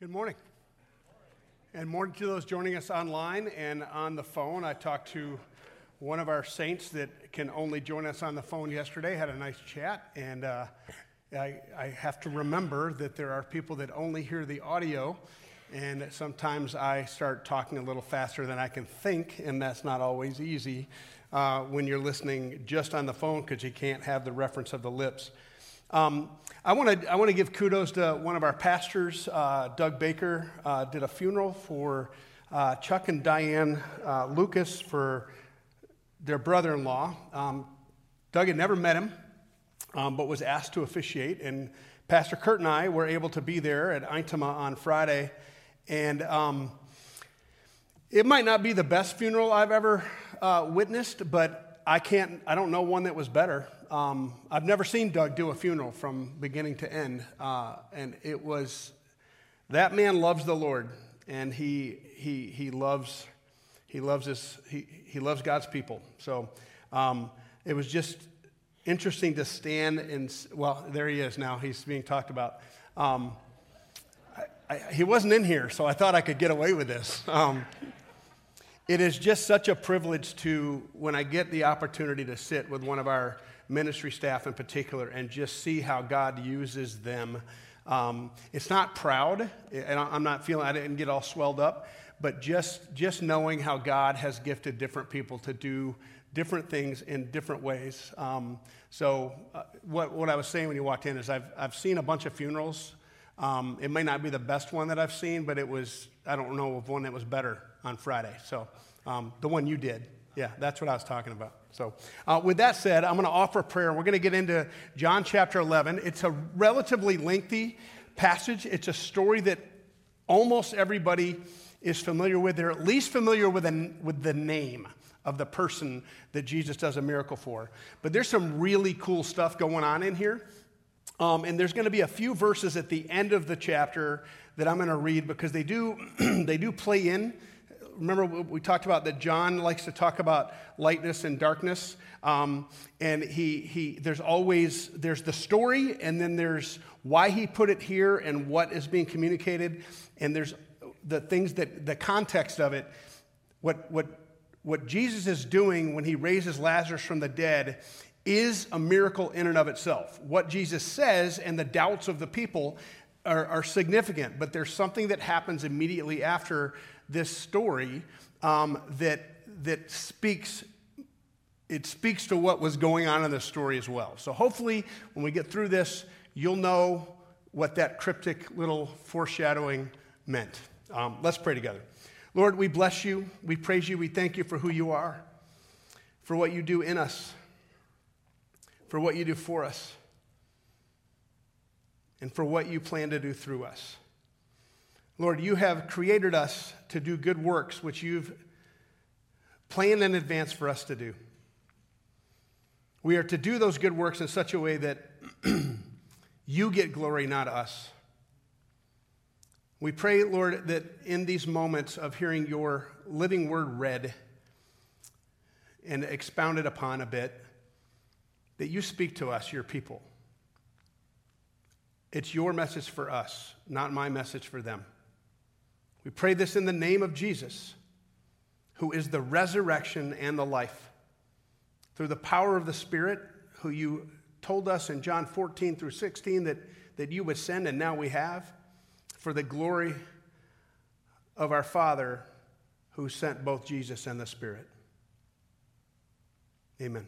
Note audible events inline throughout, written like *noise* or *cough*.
Good morning. And morning to those joining us online and on the phone. I talked to one of our saints that can only join us on the phone yesterday, had a nice chat, and uh, I, I have to remember that there are people that only hear the audio, and sometimes I start talking a little faster than I can think, and that's not always easy uh, when you're listening just on the phone because you can't have the reference of the lips. Um, I want to I want to give kudos to one of our pastors, uh, Doug Baker, uh, did a funeral for uh, Chuck and Diane uh, Lucas for their brother-in-law. Um, Doug had never met him, um, but was asked to officiate, and Pastor Kurt and I were able to be there at Eintema on Friday, and um, it might not be the best funeral I've ever uh, witnessed, but I can't I don't know one that was better. Um, I've never seen Doug do a funeral from beginning to end, uh, and it was that man loves the Lord, and he he he loves he loves his he he loves God's people. So um, it was just interesting to stand and well, there he is now. He's being talked about. Um, I, I, he wasn't in here, so I thought I could get away with this. It is just such a privilege to when I get the opportunity to sit with one of our ministry staff in particular, and just see how God uses them. Um, it's not proud, and I'm not feeling, I didn't get all swelled up, but just, just knowing how God has gifted different people to do different things in different ways. Um, so, uh, what, what I was saying when you walked in is I've, I've seen a bunch of funerals. Um, it may not be the best one that I've seen, but it was, I don't know of one that was better on Friday. So, um, the one you did. Yeah, that's what I was talking about. So, uh, with that said, I'm going to offer a prayer. We're going to get into John chapter 11. It's a relatively lengthy passage, it's a story that almost everybody is familiar with. They're at least familiar with, a, with the name of the person that Jesus does a miracle for. But there's some really cool stuff going on in here. Um, and there's going to be a few verses at the end of the chapter that I'm going to read because they do, *clears throat* they do play in remember we talked about that John likes to talk about lightness and darkness. Um, and he, he, there's always, there's the story, and then there's why he put it here and what is being communicated. And there's the things that, the context of it. What, what, what Jesus is doing when he raises Lazarus from the dead is a miracle in and of itself. What Jesus says and the doubts of the people are, are significant, but there's something that happens immediately after this story um, that, that speaks it speaks to what was going on in the story as well. So hopefully, when we get through this, you'll know what that cryptic little foreshadowing meant. Um, let's pray together. Lord, we bless you. We praise you. We thank you for who you are, for what you do in us, for what you do for us, and for what you plan to do through us. Lord, you have created us to do good works, which you've planned in advance for us to do. We are to do those good works in such a way that *clears throat* you get glory, not us. We pray, Lord, that in these moments of hearing your living word read and expounded upon a bit, that you speak to us, your people. It's your message for us, not my message for them. We pray this in the name of Jesus, who is the resurrection and the life. Through the power of the Spirit, who you told us in John 14 through 16 that, that you would send, and now we have, for the glory of our Father who sent both Jesus and the Spirit. Amen.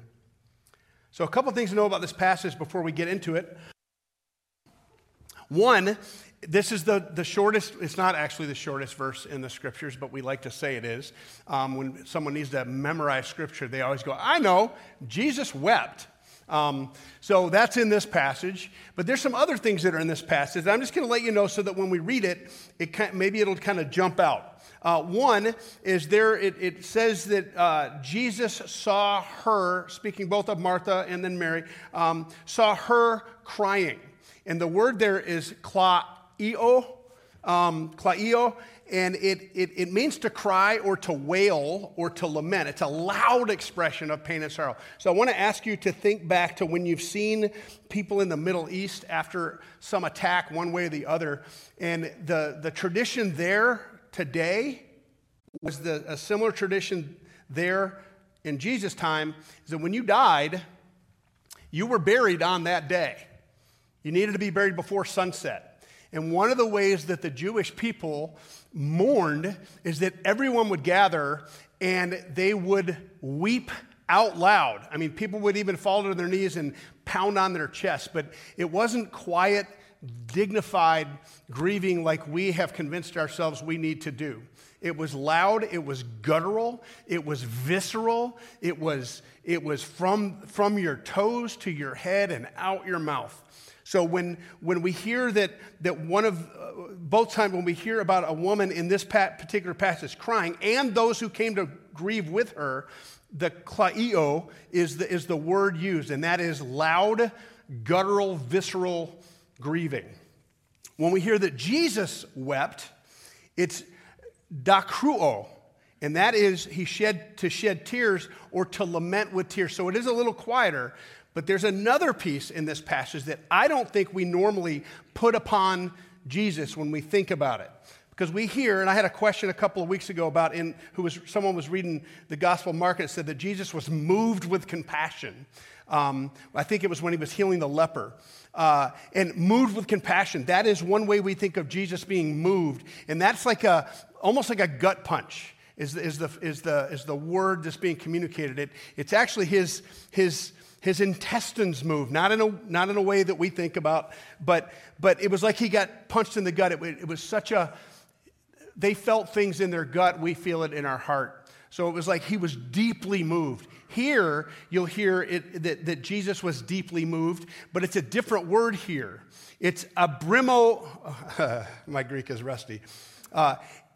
So, a couple things to know about this passage before we get into it. One this is the, the shortest, it's not actually the shortest verse in the scriptures, but we like to say it is. Um, when someone needs to memorize scripture, they always go, I know, Jesus wept. Um, so that's in this passage. But there's some other things that are in this passage. I'm just going to let you know so that when we read it, it can, maybe it'll kind of jump out. Uh, one is there, it, it says that uh, Jesus saw her, speaking both of Martha and then Mary, um, saw her crying. And the word there is kla eo, um, klaio, and it, it, it means to cry or to wail or to lament. It's a loud expression of pain and sorrow. So I want to ask you to think back to when you've seen people in the Middle East after some attack, one way or the other, and the, the tradition there today was the, a similar tradition there in Jesus' time, is that when you died, you were buried on that day. You needed to be buried before sunset. And one of the ways that the Jewish people mourned is that everyone would gather and they would weep out loud. I mean, people would even fall to their knees and pound on their chest, but it wasn't quiet, dignified grieving like we have convinced ourselves we need to do. It was loud, it was guttural, it was visceral, it was, it was from, from your toes to your head and out your mouth. So when, when we hear that, that one of, uh, both times when we hear about a woman in this particular passage crying and those who came to grieve with her, the klaio is the, is the word used, and that is loud, guttural, visceral grieving. When we hear that Jesus wept, it's dakruo, and that is he shed to shed tears or to lament with tears. So it is a little quieter, but there's another piece in this passage that I don't think we normally put upon Jesus when we think about it. Because we hear, and I had a question a couple of weeks ago about in who was someone was reading the Gospel Mark and said that Jesus was moved with compassion. Um, I think it was when he was healing the leper. Uh, and moved with compassion. That is one way we think of Jesus being moved. And that's like a, almost like a gut punch is is the, is the, is the word that's being communicated. It, it's actually his, his, his intestines moved, not in, a, not in a way that we think about, but, but it was like he got punched in the gut. It, it was such a, they felt things in their gut, we feel it in our heart. So it was like he was deeply moved. Here, you'll hear it, that, that Jesus was deeply moved, but it's a different word here. It's abrimo, *laughs* my Greek is rusty, uh,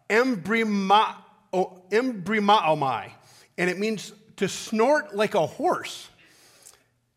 embrima, embrimaomai, and it means to snort like a horse,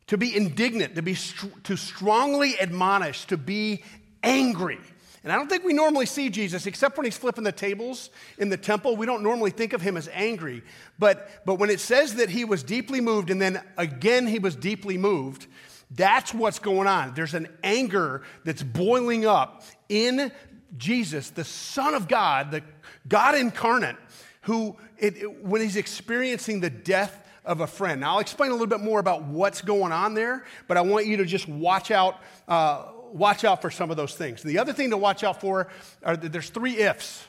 to be indignant, to be to strongly admonish, to be angry. And I don't think we normally see Jesus, except when he's flipping the tables in the temple. We don't normally think of him as angry. But, but when it says that he was deeply moved and then again he was deeply moved, that's what's going on. There's an anger that's boiling up in Jesus, the Son of God, the God incarnate, who, it, it, when he's experiencing the death of a friend. Now, I'll explain a little bit more about what's going on there, but I want you to just watch out. Uh, watch out for some of those things. The other thing to watch out for are there's three ifs.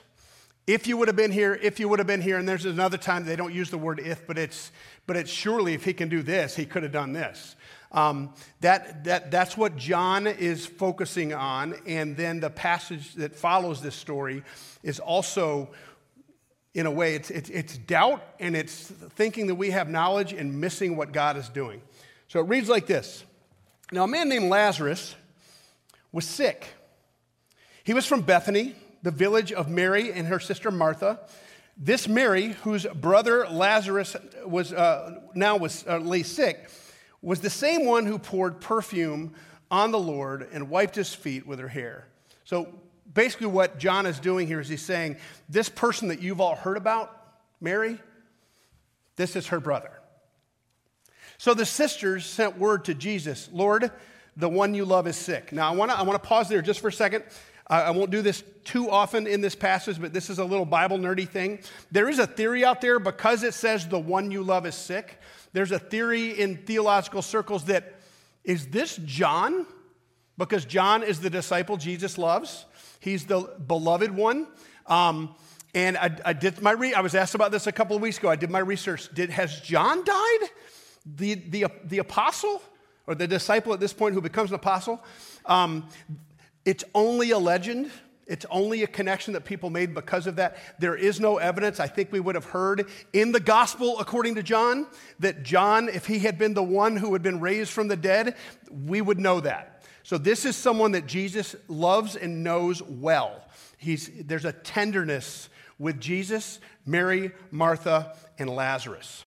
If you would have been here, if you would have been here, and there's another time they don't use the word if, but it's, but it's surely if he can do this, he could have done this. Um, that, that, that's what John is focusing on. And then the passage that follows this story is also, in a way, it's, it's, it's doubt and it's thinking that we have knowledge and missing what God is doing. So it reads like this Now, a man named Lazarus was sick. He was from Bethany, the village of Mary and her sister Martha. This Mary, whose brother Lazarus was uh, now was uh, lay sick, was the same one who poured perfume on the Lord and wiped his feet with her hair. So basically, what John is doing here is he's saying, This person that you've all heard about, Mary, this is her brother. So the sisters sent word to Jesus, Lord, the one you love is sick. Now, I want to I wanna pause there just for a second. I, I won't do this too often in this passage, but this is a little Bible nerdy thing. There is a theory out there because it says the one you love is sick. There's a theory in theological circles that is this John? Because John is the disciple Jesus loves. He's the beloved one. Um, and I, I, did my re- I was asked about this a couple of weeks ago. I did my research. Did, has John died? The, the, the apostle? or the disciple at this point who becomes an apostle, um, it's only a legend. It's only a connection that people made because of that. There is no evidence. I think we would have heard in the gospel, according to John, that John, if he had been the one who had been raised from the dead, we would know that. So this is someone that Jesus loves and knows well. He's, there's a tenderness with Jesus, Mary, Martha, and Lazarus.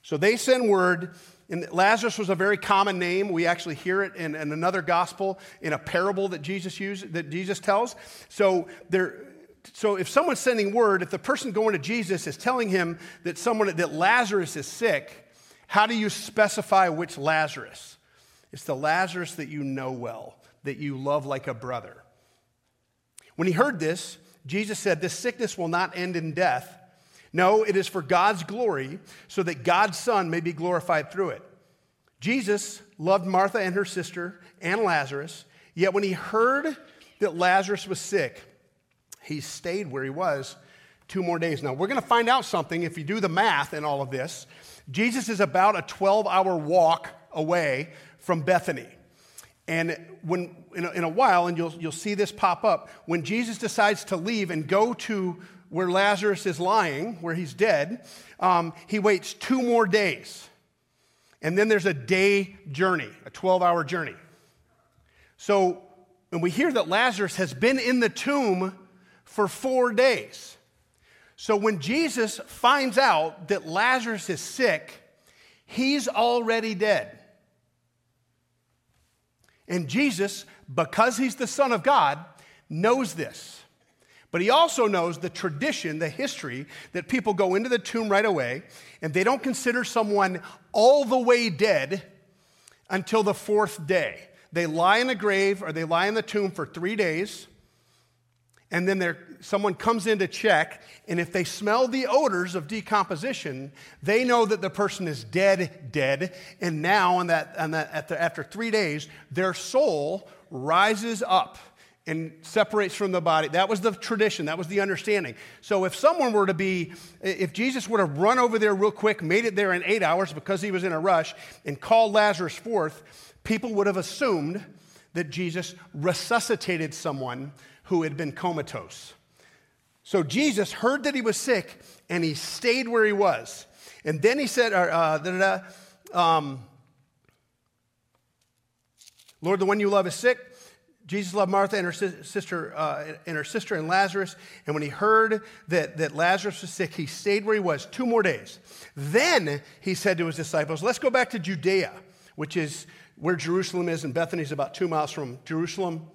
So they send word And Lazarus was a very common name. We actually hear it in, in another gospel in a parable that Jesus used, that Jesus tells. So there, so if someone's sending word, if the person going to Jesus is telling him that someone that Lazarus is sick, how do you specify which Lazarus? It's the Lazarus that you know well, that you love like a brother. When he heard this, Jesus said, This sickness will not end in death. No, it is for God's glory, so that God's Son may be glorified through it. Jesus loved Martha and her sister and Lazarus, yet when he heard that Lazarus was sick, he stayed where he was two more days. Now, we're going to find out something if you do the math in all of this. Jesus is about a 12 hour walk away from Bethany. And when, in a, in a while, and you'll, you'll see this pop up, when Jesus decides to leave and go to where Lazarus is lying, where he's dead, um, he waits two more days. And then there's a day journey, a 12 hour journey. So, and we hear that Lazarus has been in the tomb for four days. So when Jesus finds out that Lazarus is sick, he's already dead. And Jesus, because he's the Son of God, knows this. But he also knows the tradition, the history, that people go into the tomb right away and they don't consider someone all the way dead until the fourth day. They lie in a grave or they lie in the tomb for three days and then someone comes in to check, and if they smell the odors of decomposition, they know that the person is dead, dead. And now, on that, on that, the, after three days, their soul rises up and separates from the body. That was the tradition, that was the understanding. So, if someone were to be, if Jesus would have run over there real quick, made it there in eight hours because he was in a rush, and called Lazarus forth, people would have assumed that Jesus resuscitated someone who had been comatose. So Jesus heard that he was sick and he stayed where he was. And then he said, uh, um, Lord, the one you love is sick. Jesus loved Martha and her sister, uh, and her sister and Lazarus. And when he heard that, that Lazarus was sick, he stayed where he was two more days. Then he said to his disciples, Let's go back to Judea, which is where Jerusalem is, and Bethany is about two miles from Jerusalem.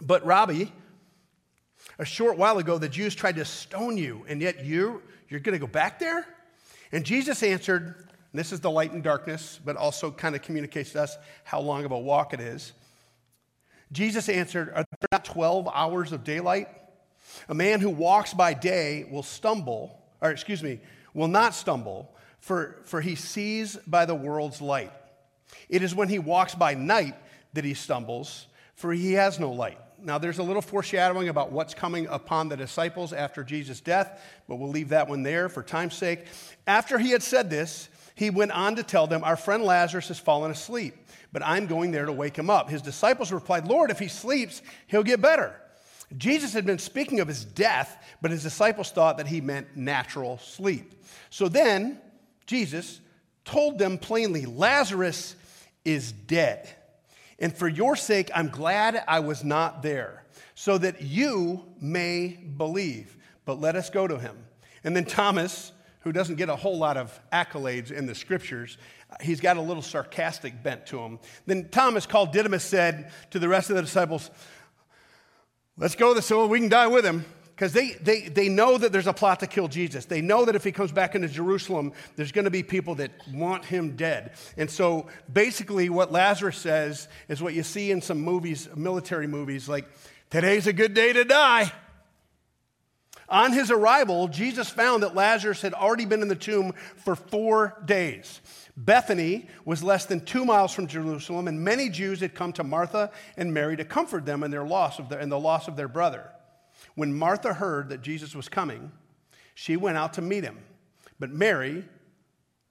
But Rabbi, a short while ago, the Jews tried to stone you, and yet you, you're going to go back there? And Jesus answered, this is the light and darkness, but also kind of communicates to us how long of a walk it is. Jesus answered, Are there not 12 hours of daylight? A man who walks by day will stumble, or excuse me, will not stumble, for, for he sees by the world's light. It is when he walks by night that he stumbles, for he has no light. Now, there's a little foreshadowing about what's coming upon the disciples after Jesus' death, but we'll leave that one there for time's sake. After he had said this, he went on to tell them, Our friend Lazarus has fallen asleep, but I'm going there to wake him up. His disciples replied, Lord, if he sleeps, he'll get better. Jesus had been speaking of his death, but his disciples thought that he meant natural sleep. So then, Jesus told them plainly, Lazarus is dead. And for your sake, I'm glad I was not there, so that you may believe. But let us go to him. And then Thomas, who doesn't get a whole lot of accolades in the scriptures, he's got a little sarcastic bent to him. Then Thomas, called Didymus, said to the rest of the disciples, Let's go The so we can die with him because they, they, they know that there's a plot to kill Jesus. They know that if he comes back into Jerusalem, there's going to be people that want him dead. And so basically, what Lazarus says is what you see in some movies, military movies, like, today's a good day to die. On his arrival, Jesus found that Lazarus had already been in the tomb for four days. Bethany was less than two miles from Jerusalem, and many Jews had come to Martha and Mary to comfort them in their loss of their, in the loss of their brother. When Martha heard that Jesus was coming, she went out to meet him. But Mary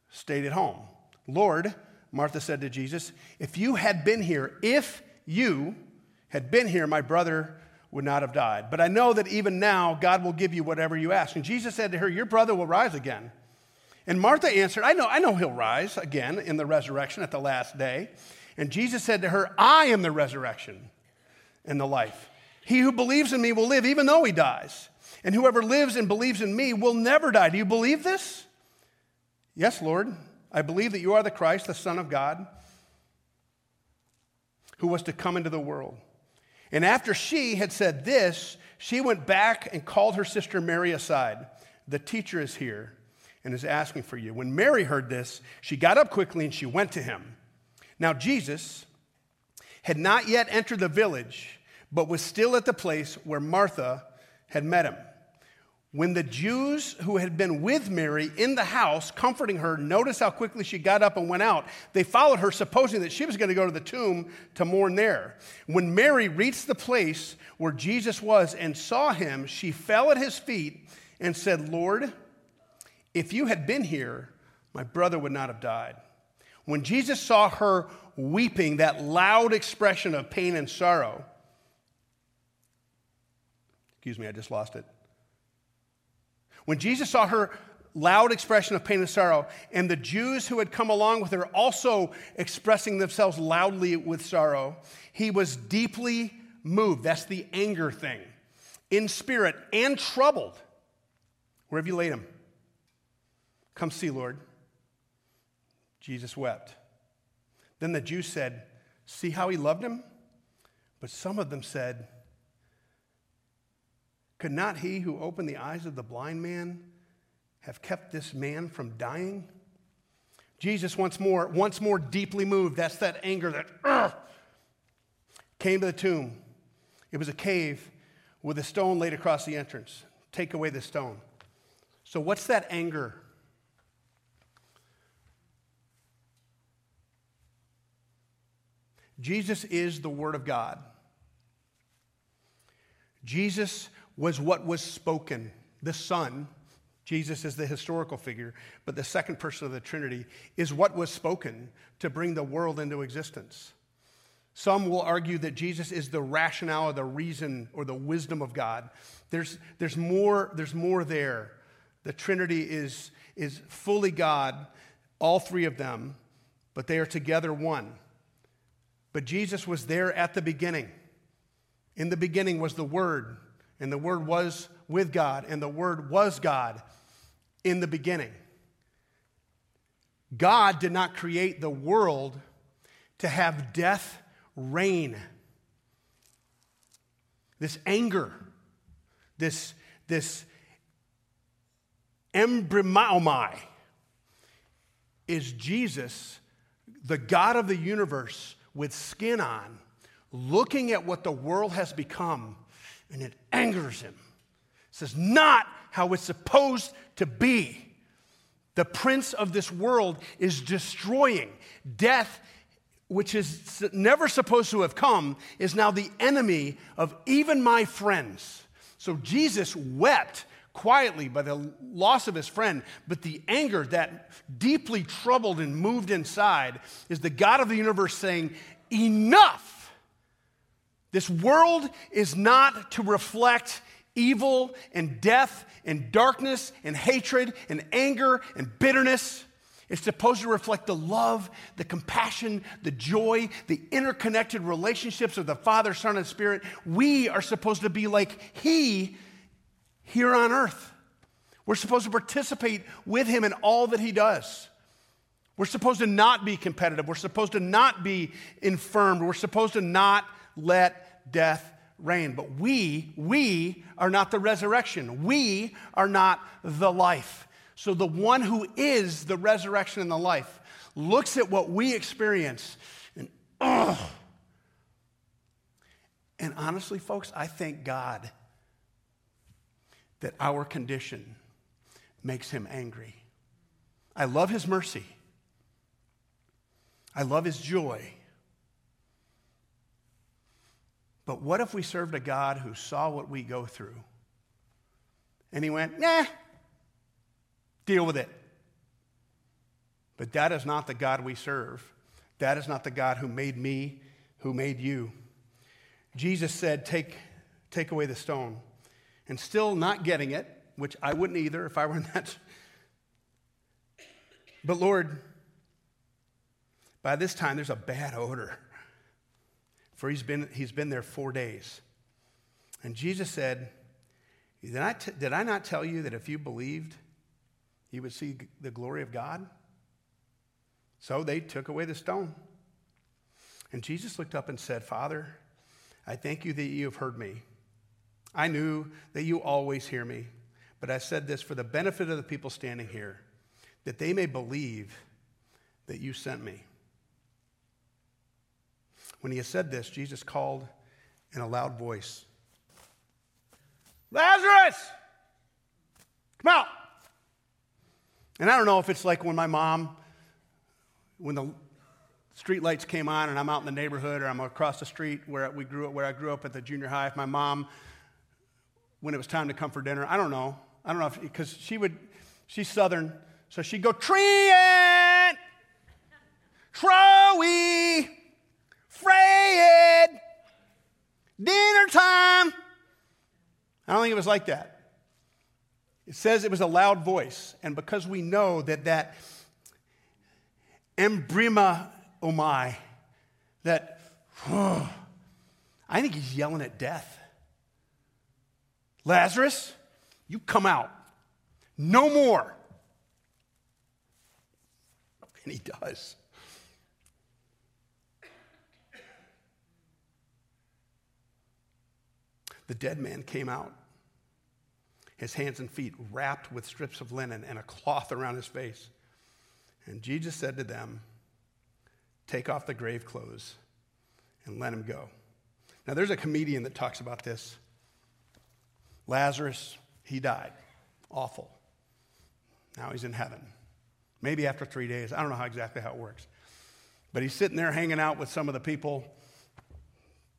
stayed at home. Lord, Martha said to Jesus, if you had been here, if you had been here, my brother would not have died. But I know that even now God will give you whatever you ask. And Jesus said to her, Your brother will rise again. And Martha answered, I know, I know he'll rise again in the resurrection at the last day. And Jesus said to her, I am the resurrection and the life. He who believes in me will live even though he dies. And whoever lives and believes in me will never die. Do you believe this? Yes, Lord, I believe that you are the Christ, the Son of God, who was to come into the world. And after she had said this, she went back and called her sister Mary aside. The teacher is here and is asking for you. When Mary heard this, she got up quickly and she went to him. Now, Jesus had not yet entered the village, but was still at the place where Martha had met him. When the Jews who had been with Mary in the house, comforting her, noticed how quickly she got up and went out, they followed her, supposing that she was going to go to the tomb to mourn there. When Mary reached the place where Jesus was and saw him, she fell at his feet and said, Lord, if you had been here, my brother would not have died. When Jesus saw her weeping, that loud expression of pain and sorrow, excuse me, I just lost it. When Jesus saw her loud expression of pain and sorrow, and the Jews who had come along with her also expressing themselves loudly with sorrow, he was deeply moved. That's the anger thing. In spirit and troubled. Where have you laid him? Come see, Lord. Jesus wept. Then the Jews said, See how he loved him? But some of them said, Could not he who opened the eyes of the blind man have kept this man from dying? Jesus once more, once more deeply moved. That's that anger that uh, came to the tomb. It was a cave with a stone laid across the entrance. Take away the stone. So, what's that anger? Jesus is the Word of God. Jesus was what was spoken. The Son, Jesus is the historical figure, but the second person of the Trinity is what was spoken to bring the world into existence. Some will argue that Jesus is the rationale or the reason or the wisdom of God. There's, there's, more, there's more there. The Trinity is, is fully God, all three of them, but they are together one. But Jesus was there at the beginning. In the beginning was the Word, and the Word was with God, and the Word was God in the beginning. God did not create the world to have death reign. This anger, this, this embrimaomai, is Jesus, the God of the universe, with skin on, looking at what the world has become, and it angers him. This is not how it's supposed to be. The prince of this world is destroying. Death, which is never supposed to have come, is now the enemy of even my friends. So Jesus wept quietly by the loss of his friend, but the anger that deeply troubled and moved inside is the God of the universe saying, Enough! This world is not to reflect evil and death and darkness and hatred and anger and bitterness. It's supposed to reflect the love, the compassion, the joy, the interconnected relationships of the Father, Son, and Spirit. We are supposed to be like He here on earth. We're supposed to participate with him in all that he does. We're supposed to not be competitive. We're supposed to not be infirmed. We're supposed to not let death reign. But we, we are not the resurrection. We are not the life. So the one who is the resurrection and the life looks at what we experience and. And honestly, folks, I thank God that our condition makes him angry. I love his mercy. I love his joy. But what if we served a God who saw what we go through and he went, nah, deal with it? But that is not the God we serve. That is not the God who made me, who made you. Jesus said, Take, take away the stone and still not getting it, which I wouldn't either if I were in that. But Lord, by this time there's a bad odor, for he's been, he's been there four days. And Jesus said, did I, t- did I not tell you that if you believed, you would see the glory of God? So they took away the stone. And Jesus looked up and said, Father, I thank you that you have heard me. I knew that you always hear me, but I said this for the benefit of the people standing here, that they may believe that you sent me. When he had said this, Jesus called in a loud voice Lazarus, come out. And I don't know if it's like when my mom, when the street lights came on and I'm out in the neighborhood or I'm across the street where we grew up, where I grew up at the junior high, if my mom, when it was time to come for dinner, I don't know. I don't know if, because she would, she's Southern, so she'd go, Trent, Troy, Fred, dinner time. I don't think it was like that. It says it was a loud voice. And because we know that that embrima oh omai, that, oh, *sighs* I think he's yelling at death. Lazarus, you come out. No more. And he does. The dead man came out, his hands and feet wrapped with strips of linen and a cloth around his face. And Jesus said to them, Take off the grave clothes and let him go. Now, there's a comedian that talks about this. Lazarus, he died. Awful. Now he's in heaven. Maybe after three days. I don't know how exactly how it works. But he's sitting there hanging out with some of the people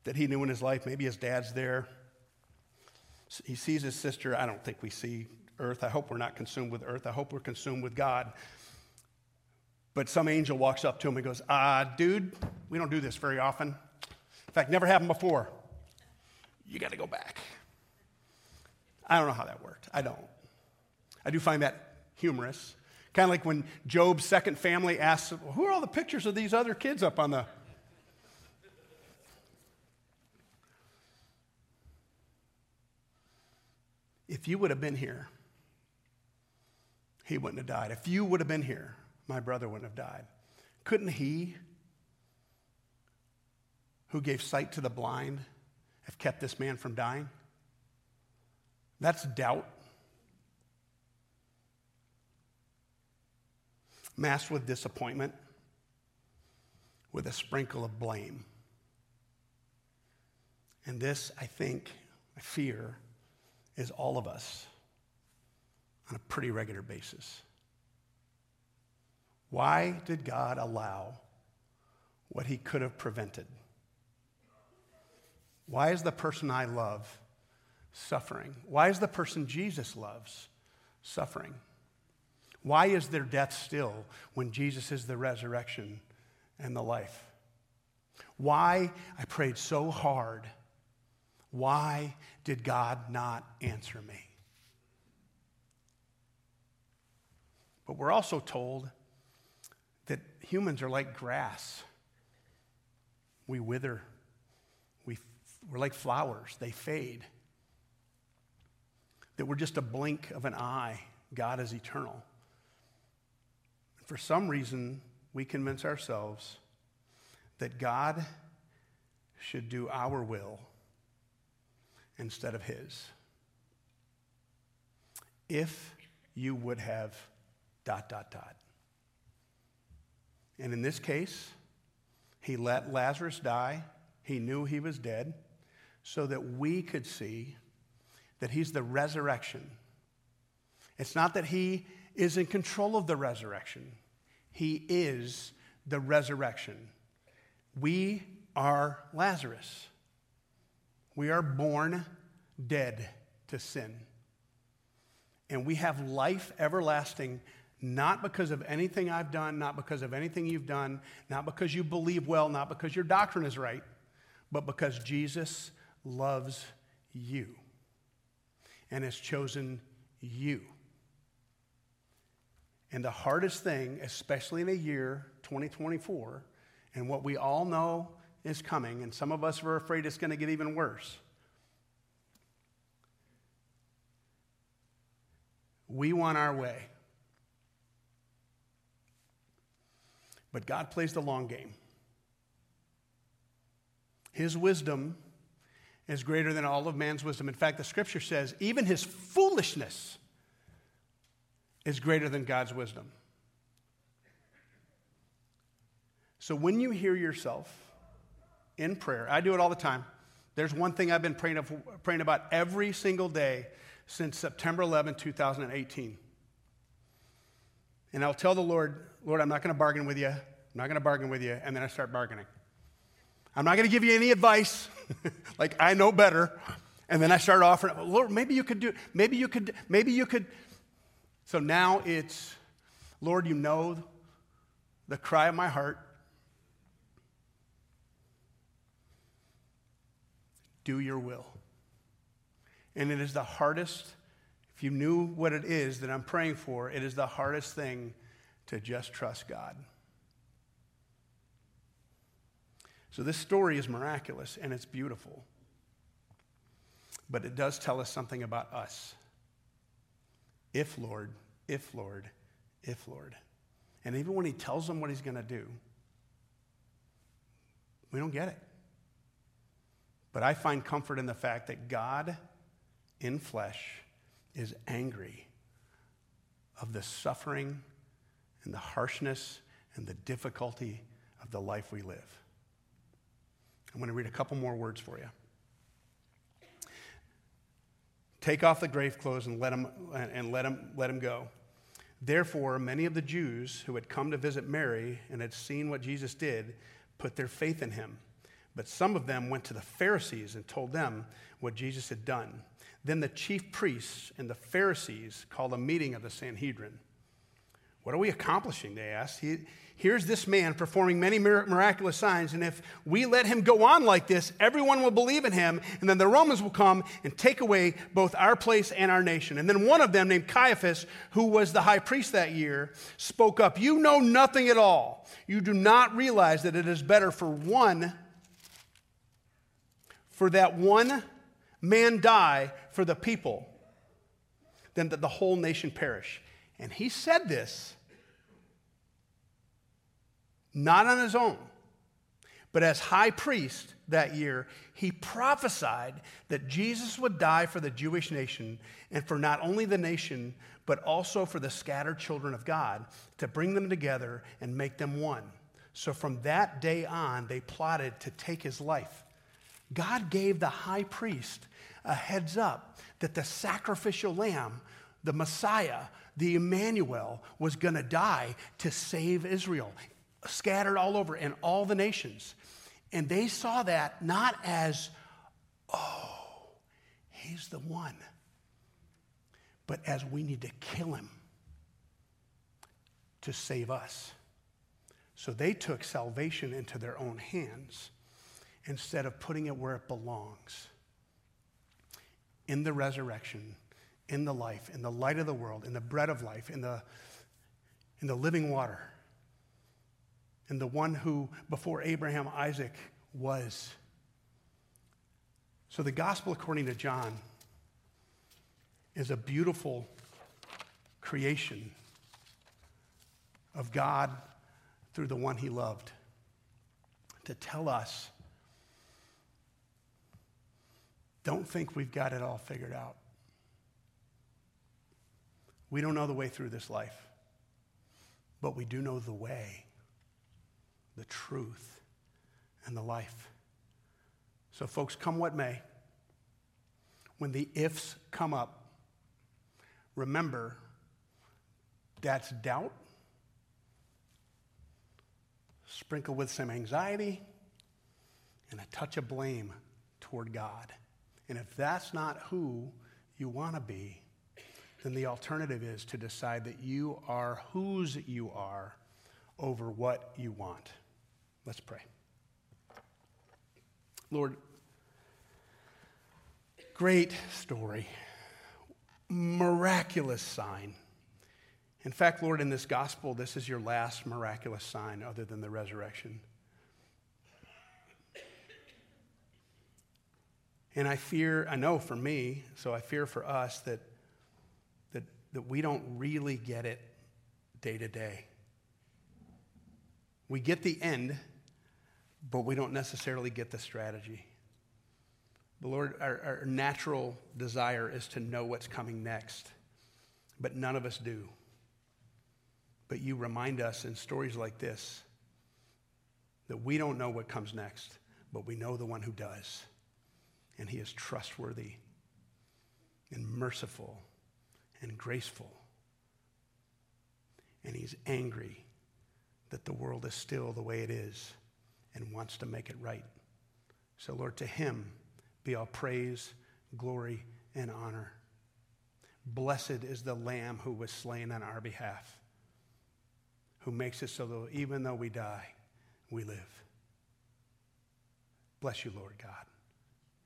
that he knew in his life. Maybe his dad's there. He sees his sister. I don't think we see earth. I hope we're not consumed with earth. I hope we're consumed with God. But some angel walks up to him and goes, Ah, uh, dude, we don't do this very often. In fact, never happened before. You got to go back. I don't know how that worked. I don't. I do find that humorous. Kind of like when Job's second family asks, well, Who are all the pictures of these other kids up on the If you would have been here, he wouldn't have died. If you would have been here, my brother wouldn't have died. Couldn't he, who gave sight to the blind, have kept this man from dying? That's doubt. Masked with disappointment, with a sprinkle of blame. And this, I think, I fear, is all of us on a pretty regular basis. Why did God allow what he could have prevented? Why is the person I love suffering? Why is the person Jesus loves suffering? Why is there death still when Jesus is the resurrection and the life? Why, I prayed so hard why did God not answer me? But we're also told that humans are like grass. We wither, we, we're like flowers, they fade. That we're just a blink of an eye. God is eternal. For some reason, we convince ourselves that God should do our will instead of his. If you would have dot, dot, dot. And in this case, he let Lazarus die. He knew he was dead so that we could see that he's the resurrection. It's not that he is in control of the resurrection, he is the resurrection. We are Lazarus. We are born dead to sin. And we have life everlasting, not because of anything I've done, not because of anything you've done, not because you believe well, not because your doctrine is right, but because Jesus loves you and has chosen you. And the hardest thing, especially in a year, 2024, and what we all know is coming, and some of us are afraid it's going to get even worse. We want our way. But God plays the long game. His wisdom is greater than all of man's wisdom. In fact, the scripture says even his foolishness is greater than God's wisdom. So when you hear yourself in prayer, I do it all the time. There's one thing I've been praying, of, praying about every single day since September 11, 2018. And I'll tell the Lord, Lord, I'm not going to bargain with you. I'm not going to bargain with you. And then I start bargaining. I'm not going to give you any advice, *laughs* like I know better. And then I start offering, Lord, maybe you could do, maybe you could, maybe you could. So now it's, Lord, you know the cry of my heart. Do your will. And it is the hardest, if you knew what it is that I'm praying for, it is the hardest thing to just trust God. So this story is miraculous and it's beautiful. But it does tell us something about us. If, Lord, if, Lord, if, Lord. And even when he tells them what he's going to do, we don't get it. But I find comfort in the fact that God in flesh is angry of the suffering and the harshness and the difficulty of the life we live. I'm going to read a couple more words for you. Take off the grave clothes and let him, and let him, let him go. Therefore, many of the Jews who had come to visit Mary and had seen what Jesus did put their faith in him. But some of them went to the Pharisees and told them what Jesus had done. Then the chief priests and the Pharisees called a meeting of the Sanhedrin. What are we accomplishing? They asked. He, here's this man performing many miraculous signs, and if we let him go on like this, everyone will believe in him, and then the Romans will come and take away both our place and our nation. And then one of them, named Caiaphas, who was the high priest that year, spoke up You know nothing at all. You do not realize that it is better for one, for that one man die for the people than that the whole nation perish. And he said this not on his own, but as high priest that year, he prophesied that Jesus would die for the Jewish nation and for not only the nation, but also for the scattered children of God to bring them together and make them one. So from that day on, they plotted to take his life. God gave the high priest a heads up that the sacrificial lamb, the Messiah, the Emmanuel, was going to die to save Israel, scattered all over in all the nations. And they saw that not as, oh, he's the one, but as we need to kill him to save us. So they took salvation into their own hands instead of putting it where it belongs in the resurrection, in the life, in the light of the world, in the bread of life, in the, in the living water, in the one who before Abraham, Isaac was. So the gospel according to John is a beautiful creation of God through the one he loved to tell us don't think we've got it all figured out. We don't know the way through this life, but we do know the way, the truth, and the life. So, folks, come what may, when the ifs come up, remember that's doubt, sprinkled with some anxiety, and a touch of blame toward God. And if that's not who you want to be, then the alternative is to decide that you are whose you are over what you want. Let's pray. Lord, great story, miraculous sign. In fact, Lord, in this gospel, this is your last miraculous sign other than the resurrection. And I fear, I know for me, so I fear for us that, that, that we don't really get it day to day. We get the end, but we don't necessarily get the strategy. The Lord, our, our natural desire is to know what's coming next, but none of us do. But you remind us in stories like this that we don't know what comes next, but we know the one who does. And he is trustworthy and merciful and graceful. And he's angry that the world is still the way it is and wants to make it right. So, Lord, to him be all praise, glory, and honor. Blessed is the Lamb who was slain on our behalf, who makes it so that even though we die, we live. Bless you, Lord God.